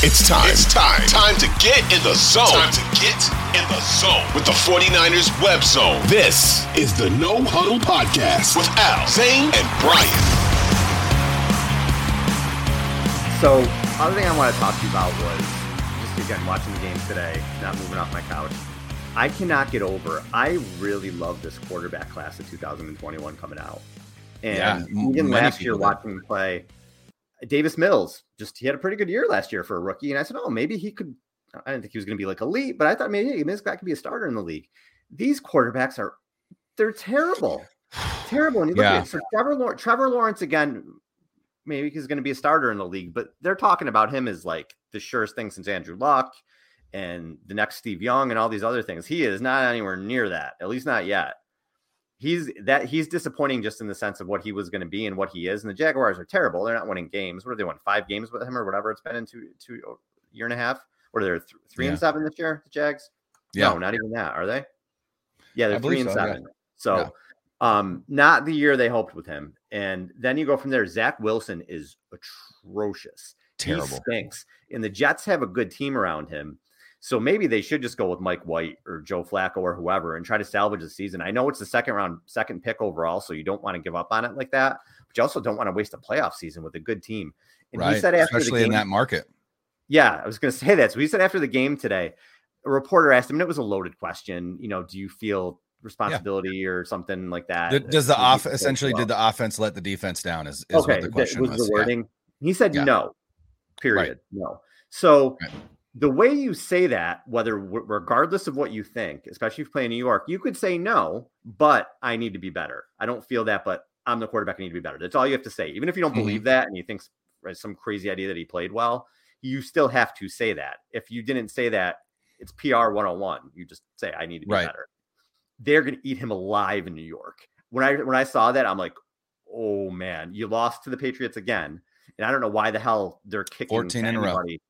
It's time. It's time. Time to get in the zone. Time to get in the zone with the 49ers web zone. This is the No Huddle Podcast with Al, Zane, and Brian. So, other thing I want to talk to you about was just again watching the game today, not moving off my couch. I cannot get over. I really love this quarterback class of 2021 coming out. And Yeah, even last year watching him play, Davis Mills just he had a pretty good year last year for a rookie. And I said, oh, maybe he could. I didn't think he was going to be like elite, but I thought maybe hey, this guy could be a starter in the league. These quarterbacks are they're terrible, terrible. And you look Yeah. at it, so Trevor Lawrence, Trevor Lawrence again. Maybe he's going to be a starter in the league, but they're talking about him as like the surest thing since Andrew Luck and the next Steve Young and all these other things. He is not anywhere near that, at least not yet. He's that he's disappointing just in the sense of what he was going to be and what he is. And the Jaguars are terrible. They're not winning games. What are they won? Five games with him or whatever it's been in two two year and a half. What are they th- three Yeah. and seven this year? The Jags? Yeah. No, not even that. Are they? Yeah, they're three and so, yeah. seven. So um not the year they hoped with him. And then you go from there. Zach Wilson is atrocious. He Terrible. stinks. And the Jets have a good team around him. So maybe they should just go with Mike White or Joe Flacco or whoever and try to salvage the season. I know it's the second round, second pick overall, so you don't want to give up on it like that, but you also don't want to waste a playoff season with a good team. And right. he said after Especially the in that market. yeah, I was going to say that. So he said after the game today, a reporter asked him, and it was a loaded question. You know, do you feel responsibility or something like that? Did- Does the off essentially well? did the offense let the defense down? Is, is okay, what the question was was. the Yeah. wording. He said Yeah. no. Period. No. So Right. The way you say that, whether regardless of what you think, especially if you play in New York, you could say no, but I need to be better. I don't feel that, but I'm the quarterback. I need to be better. That's all you have to say. Even if you don't Mhm. believe that and you think some crazy idea that he played well, you still have to say that. If you didn't say that, it's PR 101. You just say I need to be Right. better. They're going to eat him alive in New York. When I when I saw that, I'm like, oh man, you lost to the Patriots again. And I don't know why the hell they're kicking 14 to in a row. anybody.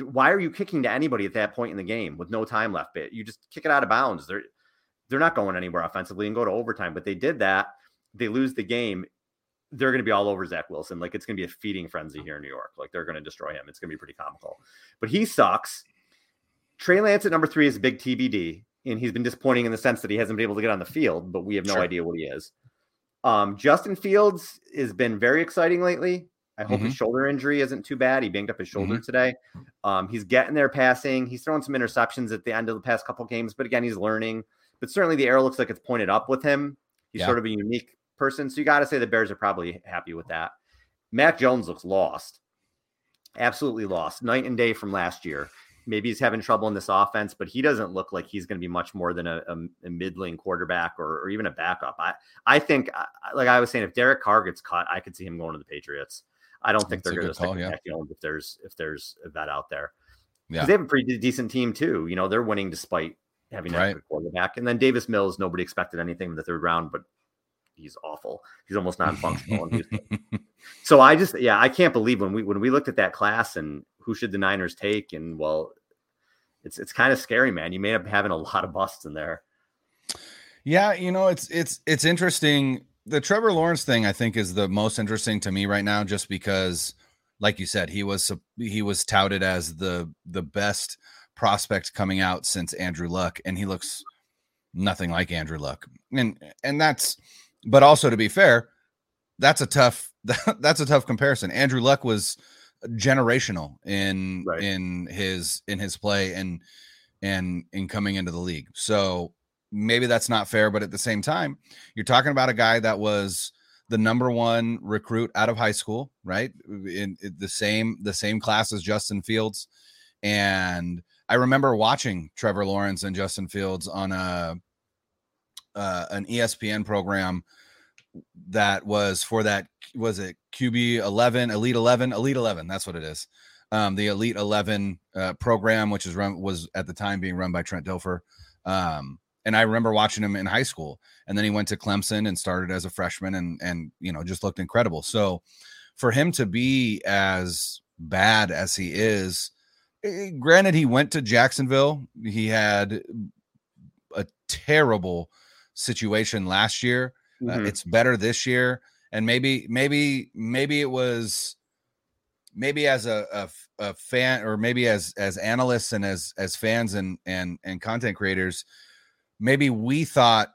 Why are you kicking to anybody at that point in the game with no time left? Bit you just kick it out of bounds. They're they're not going anywhere offensively and go to overtime. But they did that. They lose the game. They're going to be all over Zach Wilson. Like it's going to be a feeding frenzy here in New York. Like they're going to destroy him. It's going to be pretty comical. But he sucks. Trey Lance at number three is a big TBD, and he's been disappointing in the sense that he hasn't been able to get on the field. But we have no Sure. idea what he is. Um, Justin Fields has been very exciting lately. I hope Mm-hmm. his shoulder injury isn't too bad. He banged up his shoulder today. Um, he's getting there passing. He's thrown some interceptions at the end of the past couple games, but again, he's learning. But certainly the arrow looks like it's pointed up with him. He's Yeah. sort of a unique person. So you got to say the Bears are probably happy with that. Mac Jones looks lost. Absolutely lost. Night and day from last year. Maybe he's having trouble in this offense, but he doesn't look like he's going to be much more than a, a, a middling quarterback or, or even a backup. I, I think, like I was saying, if Derek Carr gets cut, I could see him going to the Patriots. I don't think That's they're going to stick call, with. Mac Jones if there's if there's a vet out there. Yeah. They have a pretty decent team too. You know, they're winning despite having Right. good quarterback. And then Davis Mills, nobody expected anything in the third round, but he's awful. He's almost non-functional. so I just, yeah, I can't believe when we when we looked at that class and who should the Niners take, and well, it's it's kind of scary, man. You may up having a lot of busts in there. Yeah, you know, it's it's it's interesting. The Trevor Lawrence thing, I think, is the most interesting to me right now, just because, like you said, he was he was touted as the the best prospect coming out since Andrew Luck, and he looks nothing like Andrew Luck, and and that's, but also to be fair, that's a tough that's a tough comparison. Andrew Luck was generational in Right. in his in his play and and in coming into the league. So maybe that's not fair, but at the same time, you're talking about a guy that was the number one recruit out of high school, right? In, in the same the same class as Justin Fields, and I remember watching Trevor Lawrence and Justin Fields on a uh, an ESPN program that was for that was it QB 11 Elite 11 Elite 11 that's what it is. Um the Elite 11 uh, program which is run was at the time being run by Trent Dilfer. Um and I remember watching him in high school and then he went to Clemson and started as a freshman and and you know just looked incredible. So for him to be as bad as he is eh, granted he went to Jacksonville. He had a terrible situation last year. Uh, Mhm. it's better this year, and maybe, maybe, maybe it was, maybe as a fan or maybe as as analysts and as as fans and and and content creators maybe we thought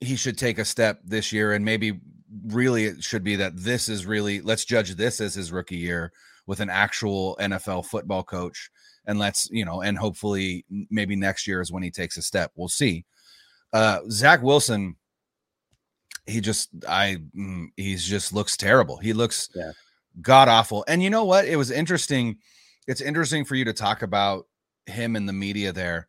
he should take a step this year and maybe really it should be that this is really let's judge this as his rookie year with an actual NFL football coach and let's you know and hopefully maybe next year is when he takes a step. We'll see. Uh Zach Wilson he just I mm, he's just looks terrible. He looks Yeah. god awful and you know what? It was interesting it's interesting for you to talk about him in the media there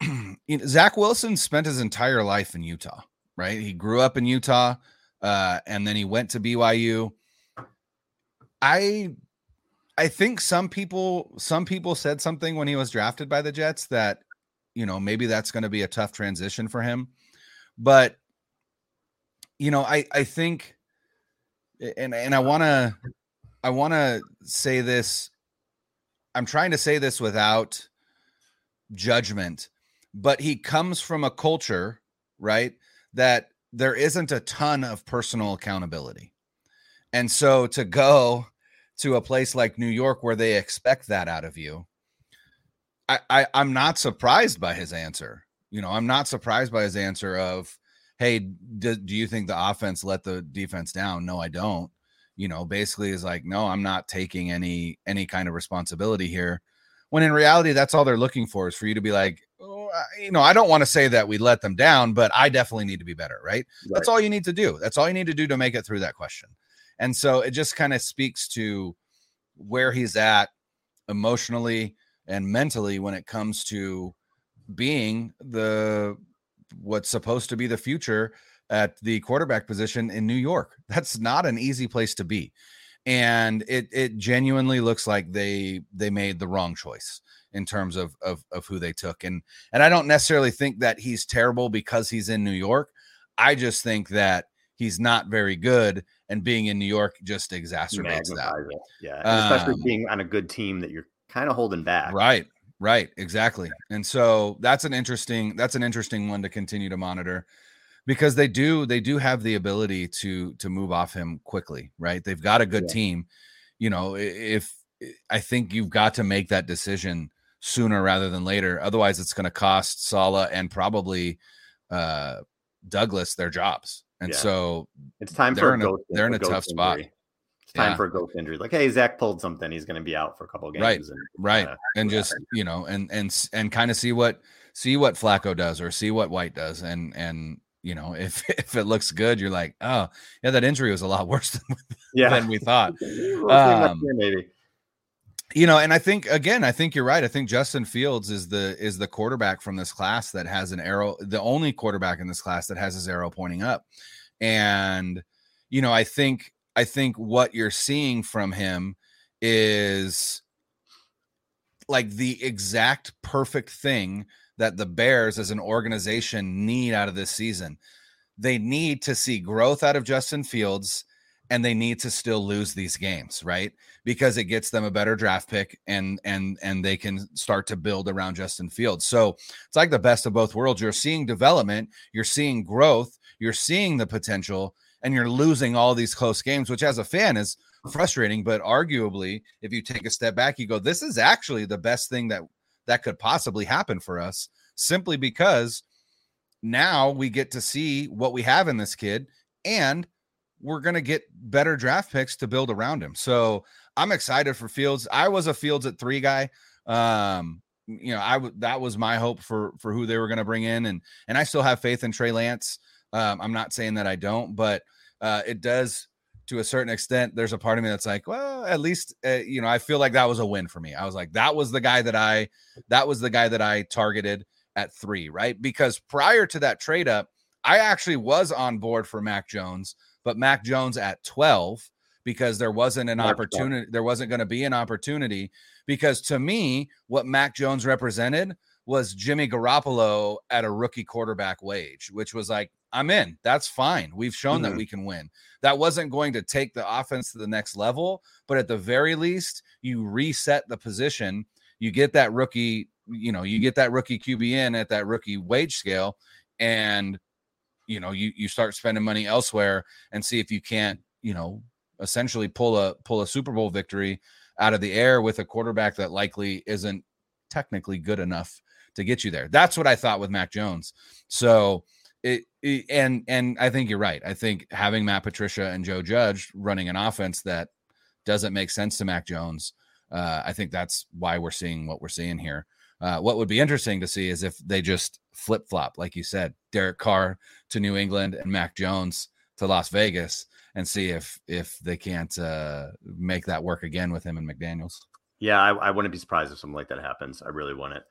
Zach Wilson spent his entire life in Utah, right? He grew up in Utah, uh, and then he went to BYU. I, I think some people, some people said something when he was drafted by the Jets that, you know, maybe that's going to be a tough transition for him, but, you know, I, I think, and and I want to, I want to say this. I'm trying to say this without judgment but he comes from a culture, right? That there isn't a ton of personal accountability. And so to go to a place like New York where they expect that out of you, I, I I'm not surprised by his answer. You know, I'm not surprised by his answer of, "Hey, do, do you think the offense let the defense down?" No, I don't. You know, basically is like, "No, I'm not taking any any kind of responsibility here." When in reality, that's all they're looking for is for you to be like, you know, I don't want to say that we let them down, but I definitely need to be better, right? That's all you need to do. That's all you need to do to make it through that question. And so it just kind of speaks to where he's at emotionally and mentally when it comes to being the what's supposed to be the future at the quarterback position in New York. That's not an easy place to be. And it it genuinely looks like they they made the wrong choice in terms of of of who they took. And and I don't necessarily think that he's terrible because he's in New York. I just think that he's not very good and being in New York just exacerbates that. it. Yeah, especially Um, being on a good team that you're kind of holding back. Right. Right. Exactly. And so that's an interesting that's an interesting one to continue to monitor because they do they do have the ability to to move off him quickly, right? They've got a good Yeah. team. You know, if I think you've got to make that decision sooner rather than later. Otherwise, it's going to cost Saleh and probably uh Douglas their jobs. And Yeah. so It's time for a a- ghost. they're in a ghost tough spot. It's time Yeah. for a ghost injury. Like, hey, Zach pulled something. He's going to be out for a couple games. Right, and, right uh, and just you know and and and kind of see what see what flacco does or see what white does and and you know if if it looks good you're like oh yeah that injury was a lot worse than, yeah. than we thought We'll see him next Um, maybe. you know and i think again i think you're right i think justin fields is the is the quarterback from this class that has an arrow the only quarterback in this class that has his arrow pointing up and you know i think i think what you're seeing from him is like the exact perfect thing that the bears as an organization need out of this season they need to see growth out of justin fields and they need to still lose these games right because it gets them a better draft pick and and and they can start to build around Justin Fields. So it's like the best of both worlds. You're seeing development, you're seeing growth, you're seeing the potential, and you're losing all these close games, which as a fan is frustrating. But arguably, if you take a step back, you go, "This is actually the best thing that that could possibly happen for us," simply because now we get to see what we have in this kid and we're going to get better draft picks to build around him. So I'm excited for Fields. I was a Fields at three guy. Um, you know, I w- that was my hope for for who they were going to bring in, and and I still have faith in Trey Lance. Um, I'm not saying that I don't, but uh, it does to a certain extent. There's a part of me that's like, well, at least uh, you know, I feel like that was a win for me. I was like, that was the guy that I that was the guy that I targeted at three, right? Because prior to that trade up, I actually was on board for Mac Jones, but Mac Jones at 12 because there wasn't an twelve. opportunity, there wasn't going to be an opportunity. Because to me, what Mac Jones represented was Jimmy Garoppolo at a rookie quarterback wage, which was like, I'm in. That's fine. We've shown that Mhm. we can win. That wasn't going to take the offense to the next level, but at the very least, you reset the position. You get that rookie, you know, you get that rookie QB in at that rookie wage scale, and you know, you you start spending money elsewhere and see if you can't, you know, essentially pull a pull a Super Bowl victory out of the air with a quarterback that likely isn't technically good enough to get you there. That's what I thought with Mac Jones. So it, it, and and I think you're right. I think having Matt Patricia and Joe Judge running an offense that doesn't make sense to Mac Jones, uh, I think that's why we're seeing what we're seeing here. Uh, what would be interesting to see is if they just flip flop, like you said, Derek Carr to New England and Mac Jones to Las Vegas, and see if if they can't uh, make that work again with him and McDaniels. Yeah, I, I wouldn't be surprised if something like that happens. I really it.